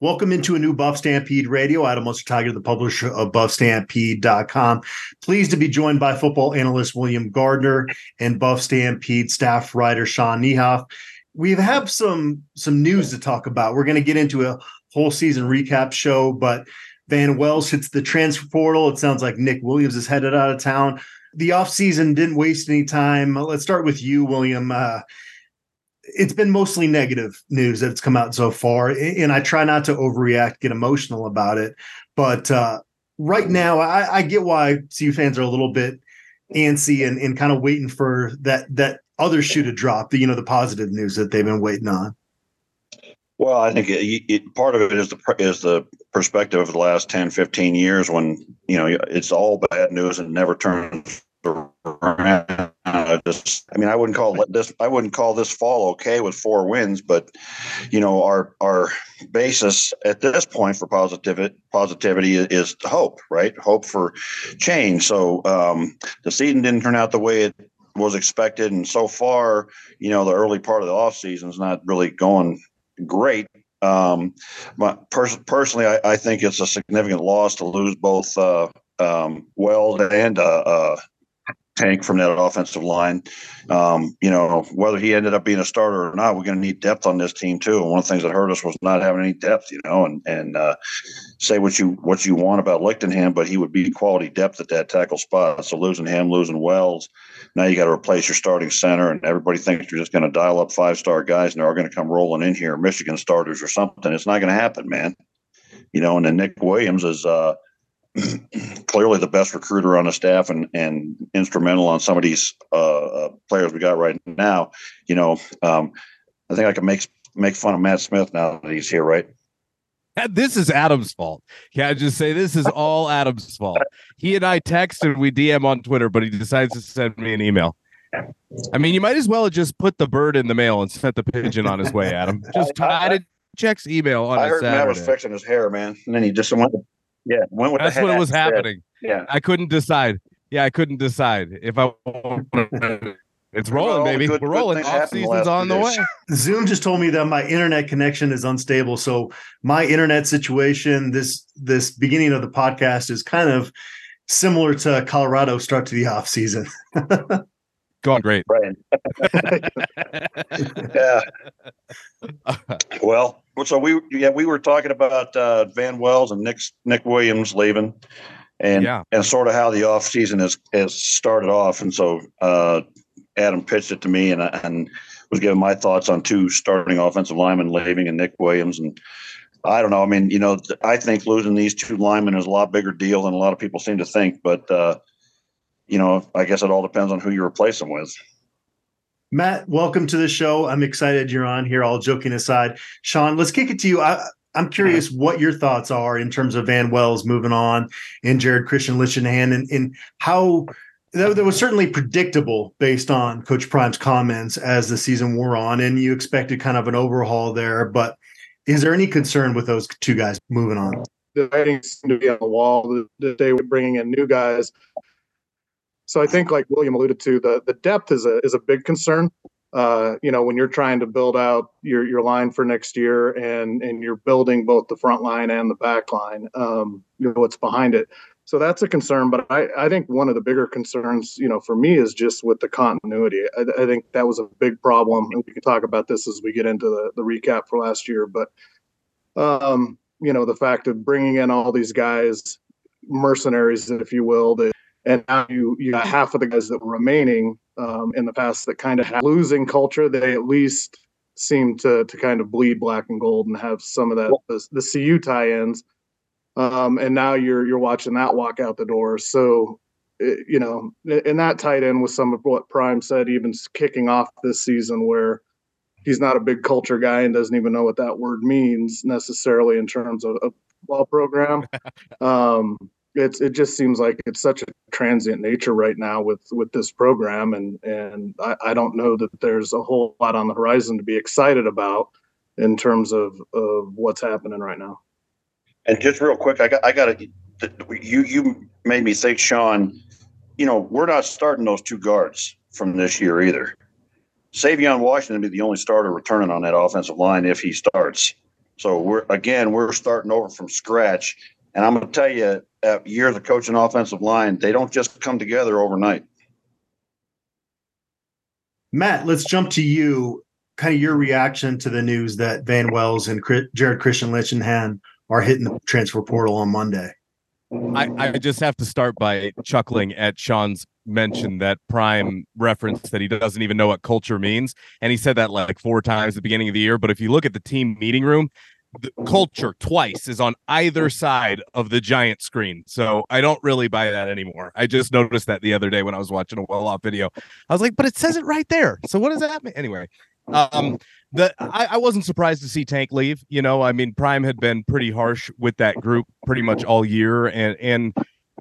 Welcome into a new Buff Stampede Radio. Adam Munsterteiger, the publisher of BuffStampede.com. Pleased to be joined by football analyst William Gardner and Buff Stampede staff writer Sean Niehoff. We have some some news to talk about. We're going to get into a whole season recap show, but Van Wells hits the transfer portal. It sounds like Nick Williams is headed out of town. The offseason didn't waste any time. Let's start with you, William. Uh, it's been mostly negative news that's come out so far, and I try not to overreact, get emotional about it. But uh, right now, I, I, get why CU fans are a little bit antsy and, and kind of waiting for that that other shoe to drop. The you know the positive news that they've been waiting on. Well, I think it, it, part of it is the is the perspective of the last 10, 15 years when you know it's all bad news and never turns around. I just, I mean, I wouldn't call this, I wouldn't call this fall okay with four wins, but you know, our our basis at this point for positivity positivity is hope, right? Hope for change. So um, the season didn't turn out the way it was expected, and so far, you know, the early part of the off season is not really going great. Um, but pers- personally, I, I, think it's a significant loss to lose both uh, um, Wells and uh, uh, tank from that offensive line. Um, you know, whether he ended up being a starter or not, we're going to need depth on this team too. And one of the things that hurt us was not having any depth. You know, and and uh, say what you what you want about Lichtenhan, but he would be quality depth at that tackle spot. So losing him, losing Wells, now you got to replace your starting center, and everybody thinks you're just going to dial up five star guys, and they're all going to come rolling in here, Michigan starters or something. It's not going to happen, man. You know, and then Nick Williams is. uh clearly the best recruiter on the staff and and instrumental on some of these uh, uh, players we got right now. You know, um, I think I can make make fun of Matt Smith now that he's here, right? This is Adam's fault. Can I just say this is all Adam's fault? He and I texted, we DM on Twitter, but he decides to send me an email. I mean, you might as well have just put the bird in the mail and sent the pigeon on his way, Adam. Just try to checks email on. I heard Saturday. Matt was fixing his hair, man, and then he just went yeah, went with that's what was happening. Yeah, I couldn't decide. Yeah, I couldn't decide if I. It's rolling, baby. Good, We're rolling. Off season's on the way. Zoom just told me that my internet connection is unstable. So my internet situation this this beginning of the podcast is kind of similar to Colorado start to the off season. Going great. Right. yeah. Well, so we yeah we were talking about uh, Van Wells and Nick Nick Williams leaving, and yeah. and sort of how the off season has has started off, and so uh, Adam pitched it to me, and and was giving my thoughts on two starting offensive linemen leaving and Nick Williams, and I don't know. I mean, you know, I think losing these two linemen is a lot bigger deal than a lot of people seem to think, but uh, you know, I guess it all depends on who you replace them with. Matt, welcome to the show. I'm excited you're on here. All joking aside, Sean, let's kick it to you. I, am curious what your thoughts are in terms of Van Wells moving on and Gerad Christian Lichtenhan and, and how that, that, was certainly predictable based on Coach Prime's comments as the season wore on, and you expected kind of an overhaul there. But is there any concern with those two guys moving on? The writing seemed to be on the wall that they were bringing in new guys so I think, like William alluded to, the the depth is a is a big concern. Uh, you know, when you're trying to build out your your line for next year, and and you're building both the front line and the back line, um, you know what's behind it. So that's a concern. But I I think one of the bigger concerns, you know, for me is just with the continuity. I, I think that was a big problem, and we can talk about this as we get into the the recap for last year. But um, you know, the fact of bringing in all these guys mercenaries, if you will, that and now you you got half of the guys that were remaining um, in the past that kind of have losing culture. They at least seem to to kind of bleed black and gold and have some of that the, the CU tie-ins. Um, and now you're you're watching that walk out the door. So it, you know, and that tied in with some of what Prime said, even kicking off this season, where he's not a big culture guy and doesn't even know what that word means necessarily in terms of a ball program. Um, it's it just seems like it's such a transient nature right now with with this program and and I, I don't know that there's a whole lot on the horizon to be excited about in terms of of what's happening right now. And just real quick i got i got to you you made me think sean you know we're not starting those two guards from this year either. Savion washington be the only starter returning on that offensive line if he starts. So we're again we're starting over from scratch. And I'm going to tell you, uh, years of coaching offensive line, they don't just come together overnight. Matt, let's jump to you. Kind of your reaction to the news that Van Wells and Gerad Christian Lichtenhan are hitting the transfer portal on Monday. I, I just have to start by chuckling at Sean's mention that Prime reference that he doesn't even know what culture means. And he said that like four times at the beginning of the year. But if you look at the team meeting room, the culture twice is on either side of the giant screen. So I don't really buy that anymore. I just noticed that the other day when I was watching a well off video. I was like, but it says it right there. So what does that mean? Anyway, um, the I, I wasn't surprised to see Tank leave. You know, I mean, Prime had been pretty harsh with that group pretty much all year, and and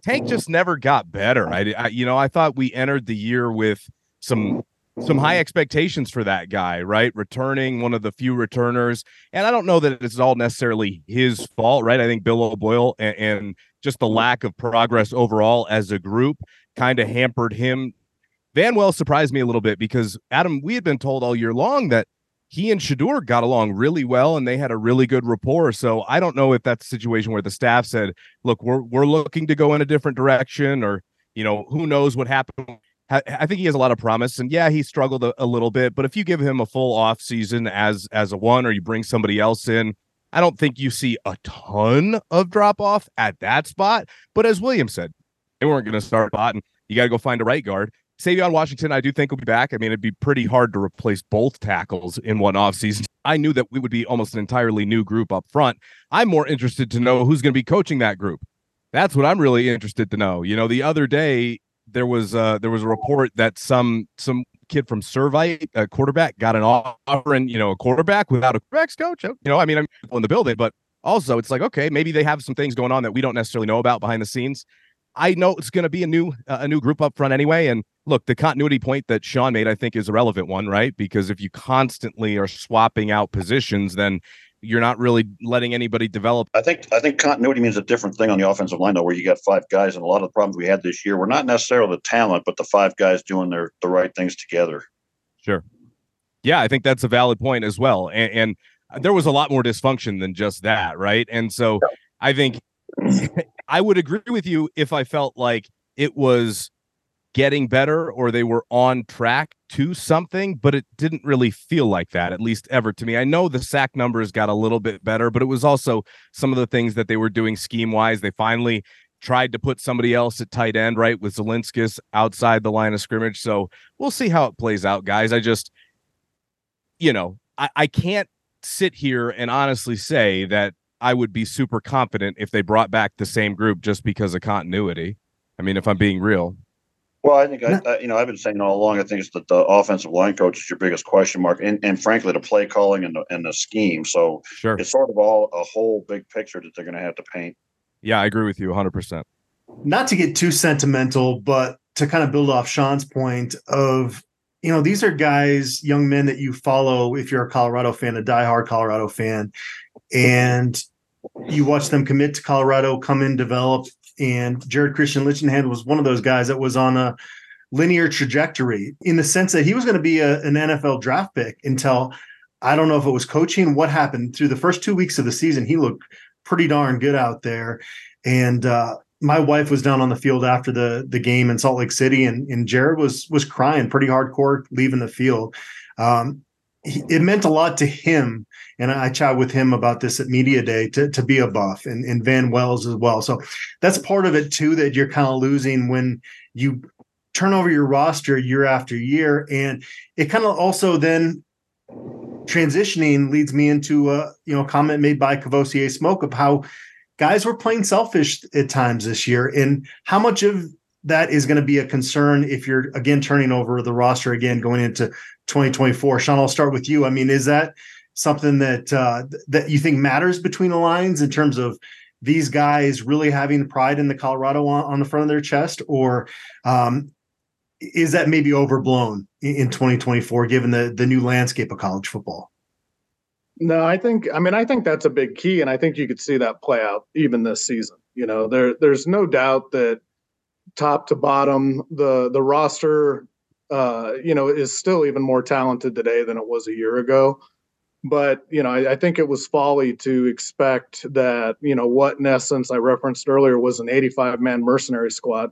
Tank just never got better. I, I you know, I thought we entered the year with some some high mm-hmm. expectations for that guy, right? Returning one of the few returners. And I don't know that it's all necessarily his fault, right? I think Bill O'Boyle and, and just the lack of progress overall as a group kind of hampered him. Van Well surprised me a little bit because Adam, we had been told all year long that he and Shedeur got along really well and they had a really good rapport. So I don't know if that's a situation where the staff said, look, we're we're looking to go in a different direction or you know, who knows what happened I think he has a lot of promise, and yeah, he struggled a, a, little bit. But if you give him a full off season as as a one, or you bring somebody else in, I don't think you see a ton of drop off at that spot. But as William said, they weren't going to start bot, and you got to go find a right guard. Savion Washington, I do think will be back. I mean, it'd be pretty hard to replace both tackles in one off season. I knew that we would be almost an entirely new group up front. I'm more interested to know who's going to be coaching that group. That's what I'm really interested to know. You know, the other day there was uh there was a report that some some kid from Servite, a quarterback, got an offer and you know a quarterback without a quarterbacks coach. You know, I mean, I'm in the building, but also it's like okay, maybe they have some things going on that we don't necessarily know about behind the scenes. I know it's going to be a new uh, a new group up front anyway, and look, the continuity point that Sean made, I think, is a relevant one, right? Because if you constantly are swapping out positions, then you're not really letting anybody develop. I think I think continuity means a different thing on the offensive line though, where you got five guys, and a lot of the problems we had this year were not necessarily the talent, but the five guys doing their the right things together. Sure. Yeah, I think that's a valid point as well, and, and there was a lot more dysfunction than just that, right? And so I think I would agree with you if I felt like it was getting better or they were on track to something, but it didn't really feel like that, at least ever to me. I know the sack numbers got a little bit better, but it was also some of the things that they were doing scheme wise. They finally tried to put somebody else at tight end, right, with Zilinskas outside the line of scrimmage. So we'll see how it plays out, guys. I just, you know, I, I can't sit here and honestly say that I would be super confident if they brought back the same group just because of continuity. I mean, if I'm being real. Well, I think I, I, you know I've been saying all along. I think it's that the offensive line coach is your biggest question mark, and, and frankly, the play calling and the, and the scheme. So sure. it's sort of all a whole big picture that they're going to have to paint. Yeah, I agree with you 100. percent Not to get too sentimental, but to kind of build off Sean's point of you know these are guys, young men that you follow if you're a Colorado fan, a diehard Colorado fan, and you watch them commit to Colorado, come in, develop, and Gerad Christian Lichtenhan was one of those guys that was on a linear trajectory in the sense that he was going to be a, an NFL draft pick until I don't know if it was coaching. What happened through the first two weeks of the season? He looked pretty darn good out there. And uh, my wife was down on the field after the the game in Salt Lake City, and, and Gerad was was crying pretty hardcore leaving the field. Um, it meant a lot to him and I chat with him about this at media day to, to be a buff and, and Van Wells as well. So that's part of it too that you're kind of losing when you turn over your roster year after year, and it kind of also then transitioning leads me into a you know comment made by Kavosiey Smoke of how guys were playing selfish at times this year, and how much of that is going to be a concern if you're again turning over the roster again going into 2024. Sean, I'll start with you. I mean, is that something that uh, that you think matters between the lines in terms of these guys really having pride in the Colorado on, on the front of their chest, or um, is that maybe overblown in, in 2024 given the the new landscape of college football? No, I think I mean I think that's a big key, and I think you could see that play out even this season. You know, there there's no doubt that top to bottom the the roster uh, you know is still even more talented today than it was a year ago but you know, I, I, think it was folly to expect that you know what in essence I referenced earlier was an 85 man mercenary squad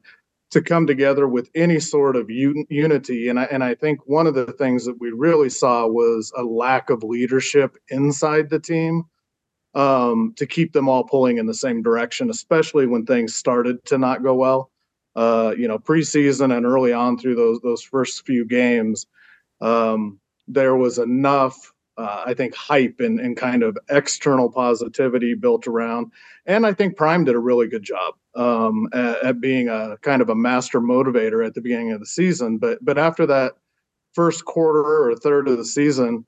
to come together with any sort of un- unity. And I and I think one of the things that we really saw was a lack of leadership inside the team um, to keep them all pulling in the same direction, especially when things started to not go well. Uh, you know, preseason and early on through those those first few games, um, there was enough uh, I think hype and, and kind of external positivity built around. And I think Prime did a really good job um, at, at, being a kind of a master motivator at the beginning of the season. But but after that first quarter or third of the season,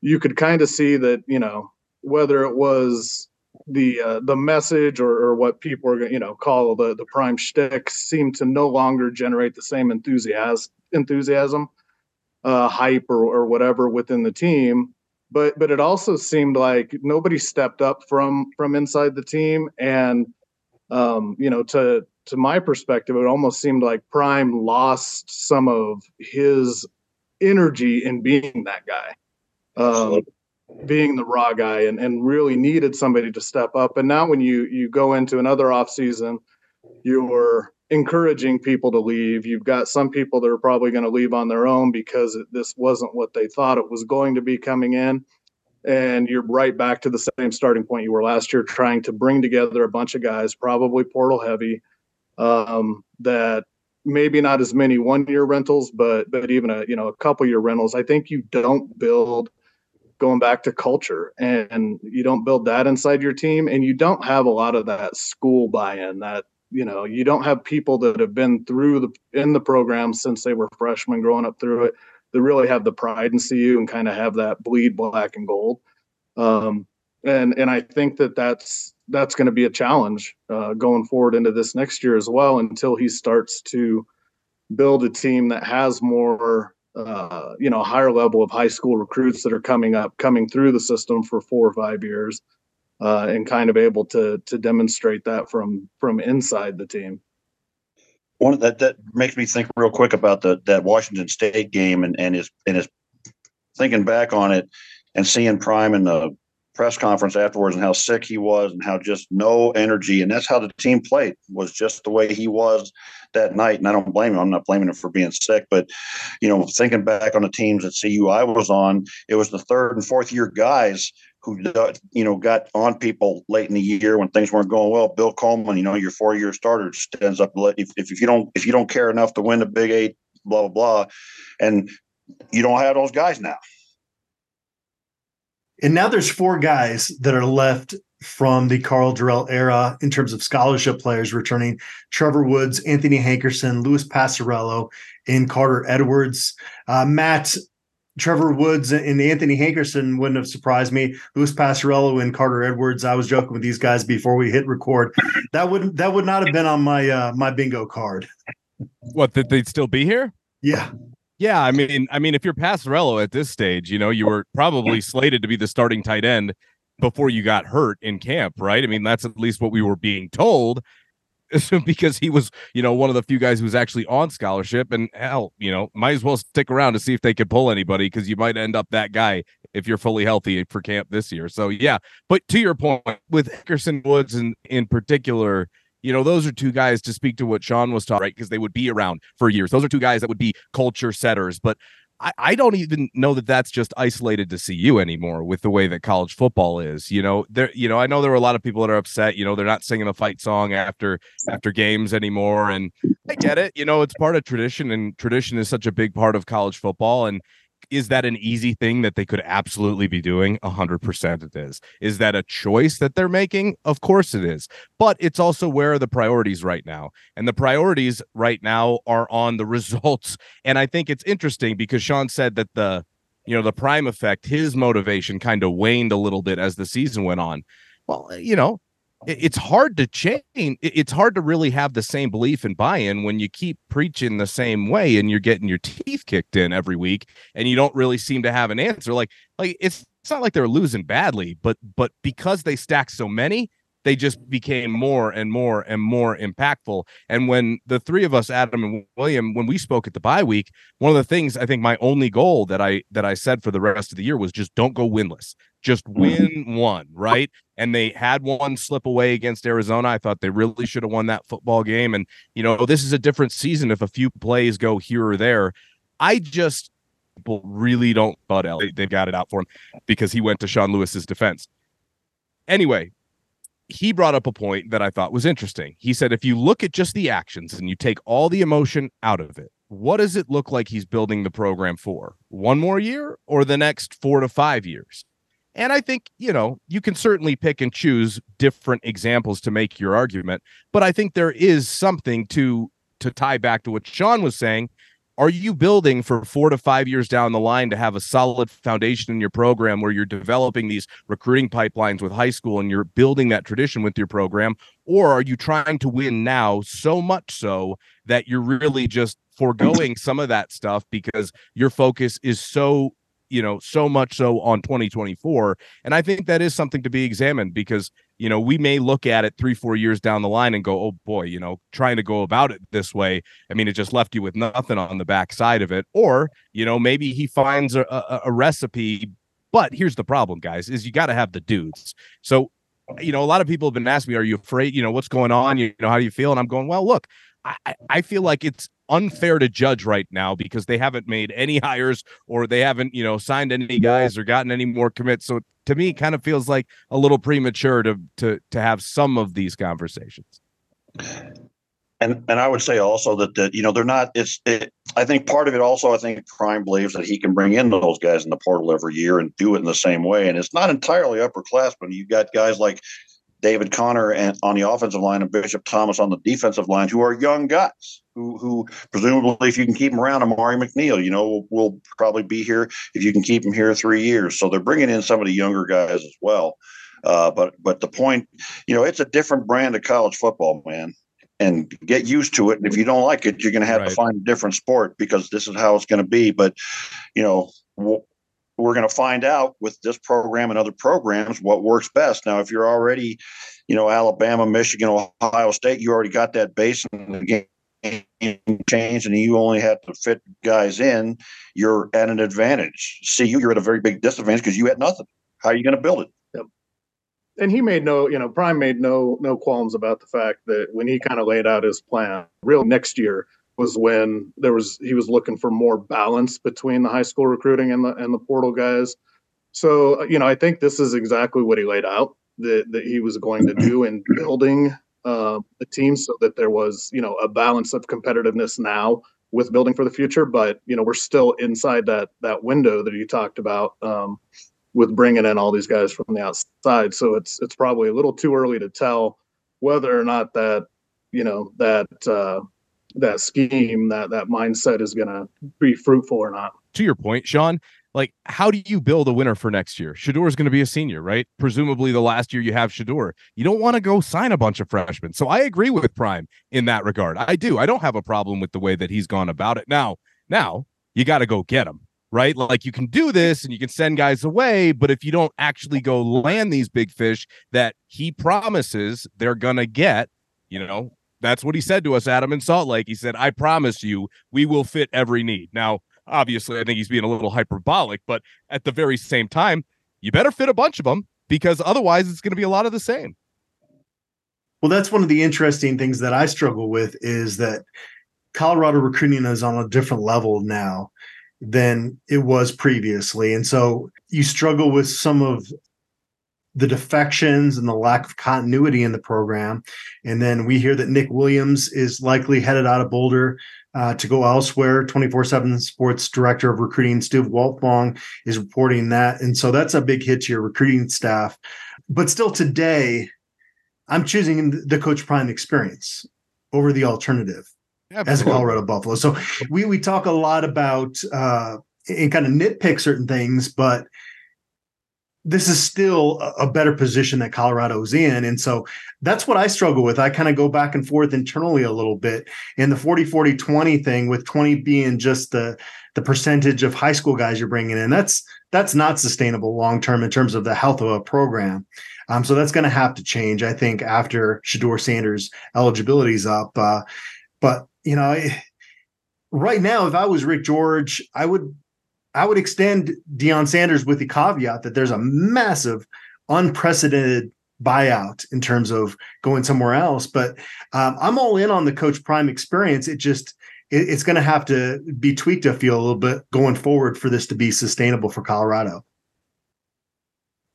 you could kind of see that you know whether it was the uh, the message or, or what people are you know call the the prime shtick seemed to no longer generate the same enthusiasm enthusiasm uh, hype or, or whatever within the team but but it also seemed like nobody stepped up from from inside the team. And um, you know to to my perspective it almost seemed like prime lost some of his energy in being that guy um, being the raw guy and, and really needed somebody to step up. And now when you you go into another offseason you're encouraging people to leave. You've got some people that are probably going to leave on their own because this wasn't what they thought it was going to be coming in. And you're right back to the same starting point you were last year, trying to bring together a bunch of guys, probably portal heavy, um, that maybe not as many one year rentals, but but even a you know a couple year rentals. I think you don't build going back to culture and you don't build that inside your team and you don't have a lot of that school buy-in that you know you don't have people that have been through the in the program since they were freshmen growing up through it that really have the pride in CU and kind of have that bleed black and gold. Um, and and I think that that's that's going to be a challenge uh, going forward into this next year as well until he starts to build a team that has more uh, you know higher level of high school recruits that are coming up coming through the system for four or five years uh, and kind of able to to demonstrate that from from inside the team. One that that makes me think real quick about the that Washington State game and and his and his thinking back on it and seeing Prime in the press conference afterwards and how sick he was and how just no energy and that's how the team played was just the way he was that night and I don't blame him I'm not blaming him for being sick but you know thinking back on the teams that CU I was on it was the third and fourth year guys who you know got on people late in the year when things weren't going well. Bill Coleman, you know, your four year starter stands up. If, if you don't if you don't care enough to win the Big Eight, blah blah blah, and you don't have those guys now. And now there's four guys that are left from the Karl Dorrell era in terms of scholarship players returning: Trevor Woods, Anthony Hankerson, Louis Passarello, and Carter Edwards. Uh, Matt, Trevor Woods and Anthony Hankerson wouldn't have surprised me. Louis Passarello and Carter Edwards. I was joking with these guys before we hit record. That would that would not have been on my uh, my bingo card. What that they'd still be here? Yeah. Yeah, I mean, I mean, if you're Passarello at this stage, you know, you were probably slated to be the starting tight end before you got hurt in camp, right? I mean, that's at least what we were being told. because he was, you know, one of the few guys who was actually on scholarship. And hell, you know, might as well stick around to see if they could pull anybody because you might end up that guy if you're fully healthy for camp this year. So yeah, but to your point with Hankerson Woods and in particular, you know, those are two guys to speak to what Sean was talking, right? Because they would be around for years. Those are two guys that would be culture setters. But I, I don't even know that that's just isolated to CU anymore with the way that college football is. You know, there, you know, I know there are a lot of people that are upset. You know, they're not singing the fight song after after games anymore, and I get it. You know, it's part of tradition, and tradition is such a big part of college football, and is that an easy thing that they could absolutely be doing? A hundred percent it is. Is that a choice that they're making? Of course it is. But it's also where are the priorities right now? And the priorities right now are on the results. And I think it's interesting because Sean said that the you know the prime effect, his motivation kind of waned a little bit as the season went on. Well, you know, it's hard to change it's hard to really have the same belief and buy-in when you keep preaching the same way and you're getting your teeth kicked in every week and you don't really seem to have an answer. Like like it's it's not like they're losing badly but but because they stack so many they just became more and more and more impactful. And when the three of us, Adam and William, when we spoke at the bye week, one of the things I think my only goal that I that I said for the rest of the year was just don't go winless. Just mm-hmm. win one, right? And they had one slip away against Arizona. I thought they really should have won that football game. And you know, this is a different season if a few plays go here or there. I just people really don't Bud Elliott. They've got it out for him because he went to Sean Lewis's defense. Anyway, he brought up a point that I thought was interesting. He said, if you look at just the actions and you take all the emotion out of it, what does it look like he's building the program for? One more year or the next four to five years? And I think, you know, you can certainly pick and choose different examples to make your argument, but I think there is something to to tie back to what Sean was saying are you building for four to five years down the line to have a solid foundation in your program where you're developing these recruiting pipelines with high school and you're building that tradition with your program? Or are you trying to win now so much so that you're really just foregoing some of that stuff because your focus is so you know so much so on 2024 and i think that is something to be examined because you know, we may look at it three, four years down the line and go, oh boy, you know, trying to go about it this way. I mean, it just left you with nothing on the backside of it. Or, you know, maybe he finds a, a, a recipe. But here's the problem, guys, is you got to have the dudes. So, you know, a lot of people have been asking me, are you afraid? You know, what's going on? You know, how do you feel? And I'm going, well, look, I, I feel like it's unfair to judge right now because they haven't made any hires or they haven't, you know, signed any guys or gotten any more commits. So to me, kind of feels like a little premature to to to have some of these conversations. And and I would say also that that you know they're not. It's it, I think part of it also I think Prime believes that he can bring in those guys in the portal every year and do it in the same way. And it's not entirely upperclassmen. You've got guys like David Connor and on the offensive line and Bishop Thomas on the defensive line, who are young guys who, who presumably, if you can keep them around, Amari McNeil, you know, will, will probably be here if you can keep him here three years. So they're bringing in some of the younger guys as well. Uh, but but the point, you know, it's a different brand of college football, man, and get used to it. And if you don't like it, you're going to have right. to find a different sport because this is how it's going to be. But you know, we're going to find out with this program and other programs what works best. Now, if you're already, you know, Alabama, Michigan, Ohio State, you already got that base in the game changed and you only had to fit guys in, you're at an advantage. CU, you're at a very big disadvantage because you had nothing. How are you going to build it? Yep. And he made no, you know, Prime made no no qualms about the fact that when he kind of laid out his plan, real next year was when there was he was looking for more balance between the high school recruiting and the and the portal guys. So you know, I think this is exactly what he laid out that that he was going to do in building uh, the team so that there was you know a balance of competitiveness now with building for the future. But you know, we're still inside that that window that you talked about. Um, with bringing in all these guys from the outside, so it's it's probably a little too early to tell whether or not that you know that uh, that scheme, that that mindset is going to be fruitful or not. To your point, Sean, like how do you build a winner for next year? Shedeur is going to be a senior, right? Presumably the last year you have Shedeur. You don't want to go sign a bunch of freshmen. So I agree with Prime in that regard. I do. I don't have a problem with the way that he's gone about it. Now, now you got to go get him, right? Like you can do this and you can send guys away, but if you don't actually go land these big fish that he promises they're going to get, you know, that's what he said to us, Adam, in Salt Lake. He said, I promise you, we will fit every need. Now, obviously, I think he's being a little hyperbolic, but at the very same time, you better fit a bunch of them because otherwise it's going to be a lot of the same. Well, that's one of the interesting things that I struggle with is that Colorado recruiting is on a different level now than it was previously. And so you struggle with some of the defections and the lack of continuity in the program. And then we hear that Nick Williams is likely headed out of Boulder uh, to go elsewhere. 24 7 Sports Director of Recruiting, Steve Wiltfong, is reporting that. And so that's a big hit to your recruiting staff. But still, today, I'm choosing the Coach Prime experience over the alternative. Absolutely. As a Colorado Buffalo, so we we talk a lot about uh, and kind of nitpick certain things, but this is still a better position that Colorado's in. And so that's what I struggle with. I kind of go back and forth internally a little bit. in the 40 40 20 thing, with 20 being just the the percentage of high school guys you're bringing in, that's that's not sustainable long term in terms of the health of a program. Um, so that's going to have to change, I think, after Shedeur Sanders' eligibility is up. Uh, but you know, right now, if I was Rick George, I would I would extend Deion Sanders with the caveat that there's a massive, unprecedented buyout in terms of going somewhere else. But um, I'm all in on the Coach Prime experience. It just it, it's going to have to be tweaked. I feel a little bit going forward for this to be sustainable for Colorado.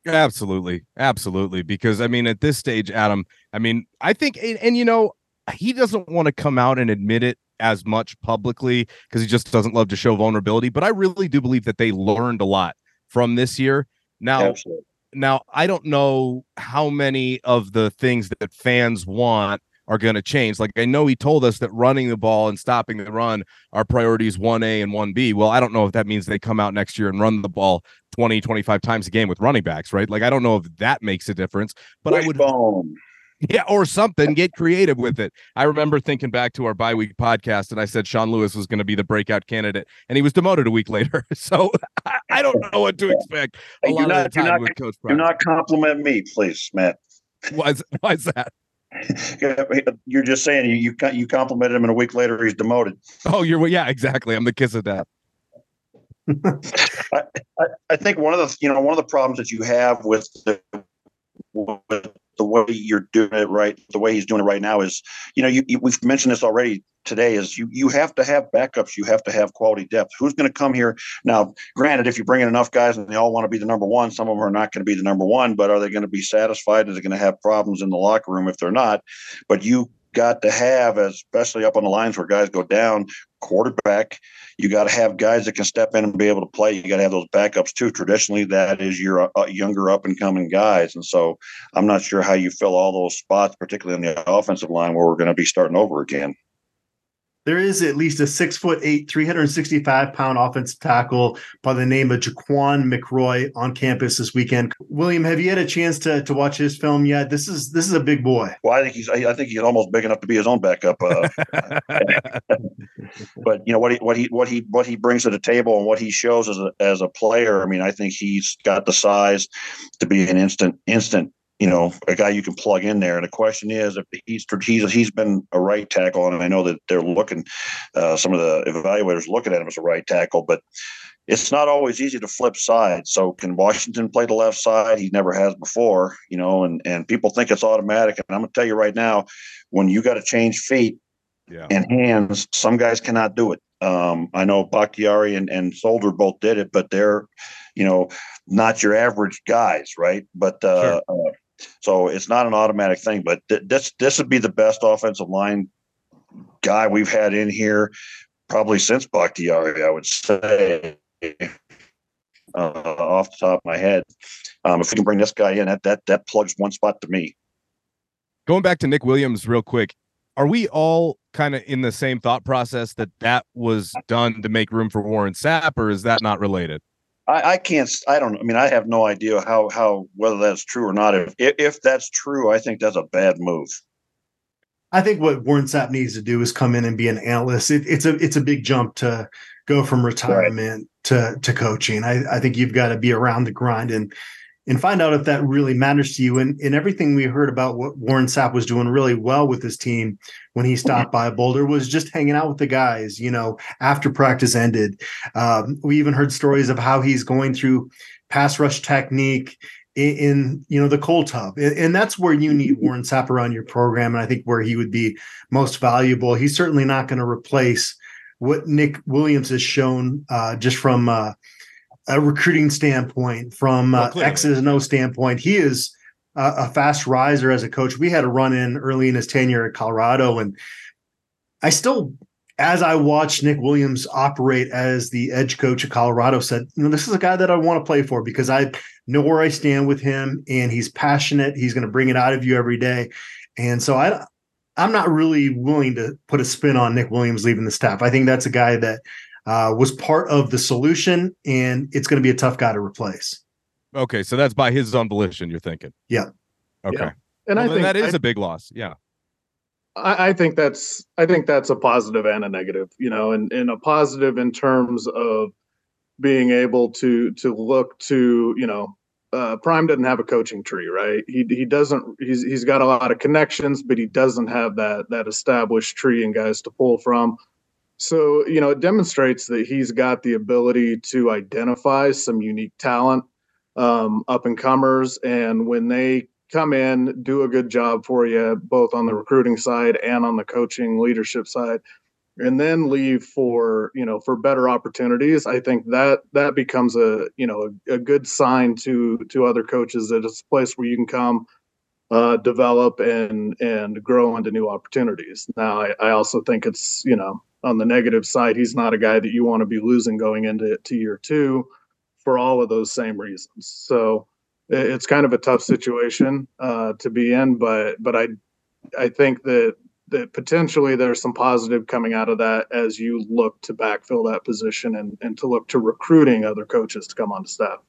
Absolutely, absolutely. Because I mean, at this stage, Adam, I mean, I think, and, and you know, he doesn't want to come out and admit it as much publicly because he just doesn't love to show vulnerability. But I really do believe that they learned a lot from this year. Now, Absolutely. now I don't know how many of the things that fans want are going to change. Like I know he told us that running the ball and stopping the run are priorities 1A and 1B. Well, I don't know if that means they come out next year and run the ball 20, 25 times a game with running backs, right? Like I don't know if that makes a difference, but I would bone. Yeah, or something. Get creative with it. I remember thinking back to our bye week podcast, and I said Sean Lewis was going to be the breakout candidate, and he was demoted a week later. So I, I don't know what to expect. A hey, lot not, of the time not, with Coach. Do not compliment me, please, Matt. Why's why's that? Uh, you're just saying you you you complimented him, and a week later he's demoted. Oh, you're yeah, exactly. I'm the kiss of death. I, I, I think one of the you know one of the problems that you have with the with the way you're doing it right, the way he's doing it right now is, you know, you, you, we've mentioned this already today. Is you you have to have backups, you have to have quality depth. Who's going to come here now? Granted, if you bring in enough guys and they all want to be the number one, some of them are not going to be the number one. But are they going to be satisfied? Is they going to have problems in the locker room if they're not? But you got to have, especially up on the lines where guys go down, quarterback. You got to have guys that can step in and be able to play. You got to have those backups too. Traditionally, that is your uh, younger up and coming guys. And so I'm not sure how you fill all those spots, particularly on the offensive line where we're going to be starting over again there is at least a six foot eight, 365 pound offensive tackle by the name of Jaquan McRoy on campus this weekend. William, have you had a chance to, to watch his film yet? This is this is a big boy. Well, I think he's I think he's almost big enough to be his own backup. Uh, but you know what he what he what he what he brings to the table and what he shows as a as a player. I mean, I think he's got the size to be an instant instant you know, a guy you can plug in there. And the question is, if he's he's he's been a right tackle, and I know that they're looking, uh, some of the evaluators looking at him as a right tackle, but it's not always easy to flip sides. So can Washington play the left side? He never has before, you know, and and people think it's automatic. And I'm gonna tell you right now, when you got to change feet yeah. and hands, some guys cannot do it. Um, I know Bakhtiari and, and Solder both did it, but they're, you know, not your average guys, right? But uh, sure. uh, so it's not an automatic thing, but th- this this would be the best offensive line guy we've had in here probably since Bakhtiari, I would say, uh, off the top of my head. Um, if we can bring this guy in, that that that plugs one spot to me. Going back to Nick Williams, real quick, are we all kind of in the same thought process that that was done to make room for Warren Sapp, or is that not related? I, I, can't. I don't. I mean, I have no idea how how whether that's true or not. If if that's true, I think that's a bad move. I think what Warren Sapp needs to do is come in and be an analyst. It, it's a it's a big jump to go from retirement right. to to coaching. I, I think you've got to be around the grind and and find out if that really matters to you. And, and everything we heard about what Warren Sapp was doing really well with his team when he stopped by Boulder was just hanging out with the guys, you know, after practice ended. Um, we even heard stories of how he's going through pass rush technique in, in you know the cold tub and, and, that's where you need Warren Sapp around your program and I think where he would be most valuable he's certainly not going to replace what Nick Williams has shown uh, just from uh, a recruiting standpoint, from uh, X's and O standpoint, he is a, a fast riser as a coach. We had a run in early in his tenure at Colorado, and I still, as I watched Nick Williams operate as the edge coach at Colorado, said, you know, this is a guy that I want to play for because I know where I stand with him, and he's passionate. He's going to bring it out of you every day, and so I. I'm not really willing to put a spin on Nick Williams leaving the staff. I think that's a guy that uh, was part of the solution, and it's going to be a tough guy to replace. Okay, so that's by his own volition. You're thinking, yeah. Okay, yeah. and well, I think that is I, a big loss. Yeah, I, I, think that's I think that's a positive and a negative. You know, and and a positive in terms of being able to to look to you know uh, Prime doesn't have a coaching tree, right? He he doesn't. He's he's got a lot of connections, but he doesn't have that that established tree and guys to pull from. So you know, it demonstrates that he's got the ability to identify some unique talent, um, up and comers, and when they come in, do a good job for you, both on the recruiting side and on the coaching leadership side and then leave for you know for better opportunities i think that that becomes a you know a, a good sign to to other coaches that it's a place where you can come uh, develop and and grow into new opportunities. Now I, I also think it's you know on the negative side he's not a guy that you want to be losing going into to year two for all of those same reasons so it's kind of a tough situation uh, to be in but but i i think that that potentially there's some positive coming out of that as you look to backfill that position and, and to look to recruiting other coaches to come on staff.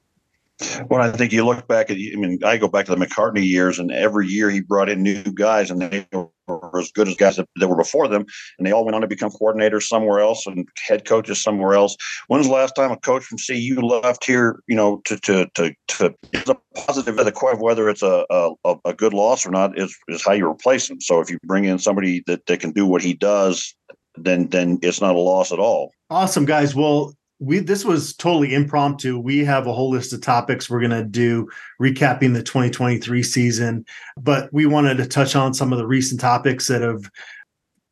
Well, I think you look back at, I mean, I go back to the McCartney years, and every year he brought in new guys, and they were as good as guys that, that were before them, and they all went on to become coordinators somewhere else and head coaches somewhere else. When's the last time a coach from CU left here, you know, to to to to it's a positive the question of whether it's a, a a good loss or not is is how you replace him. So if you bring in somebody that, that can do what he does, then then it's not a loss at all. Awesome, guys. Well, we this was totally impromptu. We have a whole list of topics we're going to do recapping the 2023 season, but we wanted to touch on some of the recent topics that have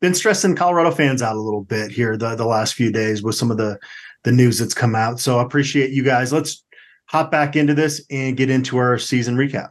been stressing Colorado fans out a little bit here the, the last few days with some of the the news that's come out. So I appreciate you guys. Let's hop back into this and get into our season recap.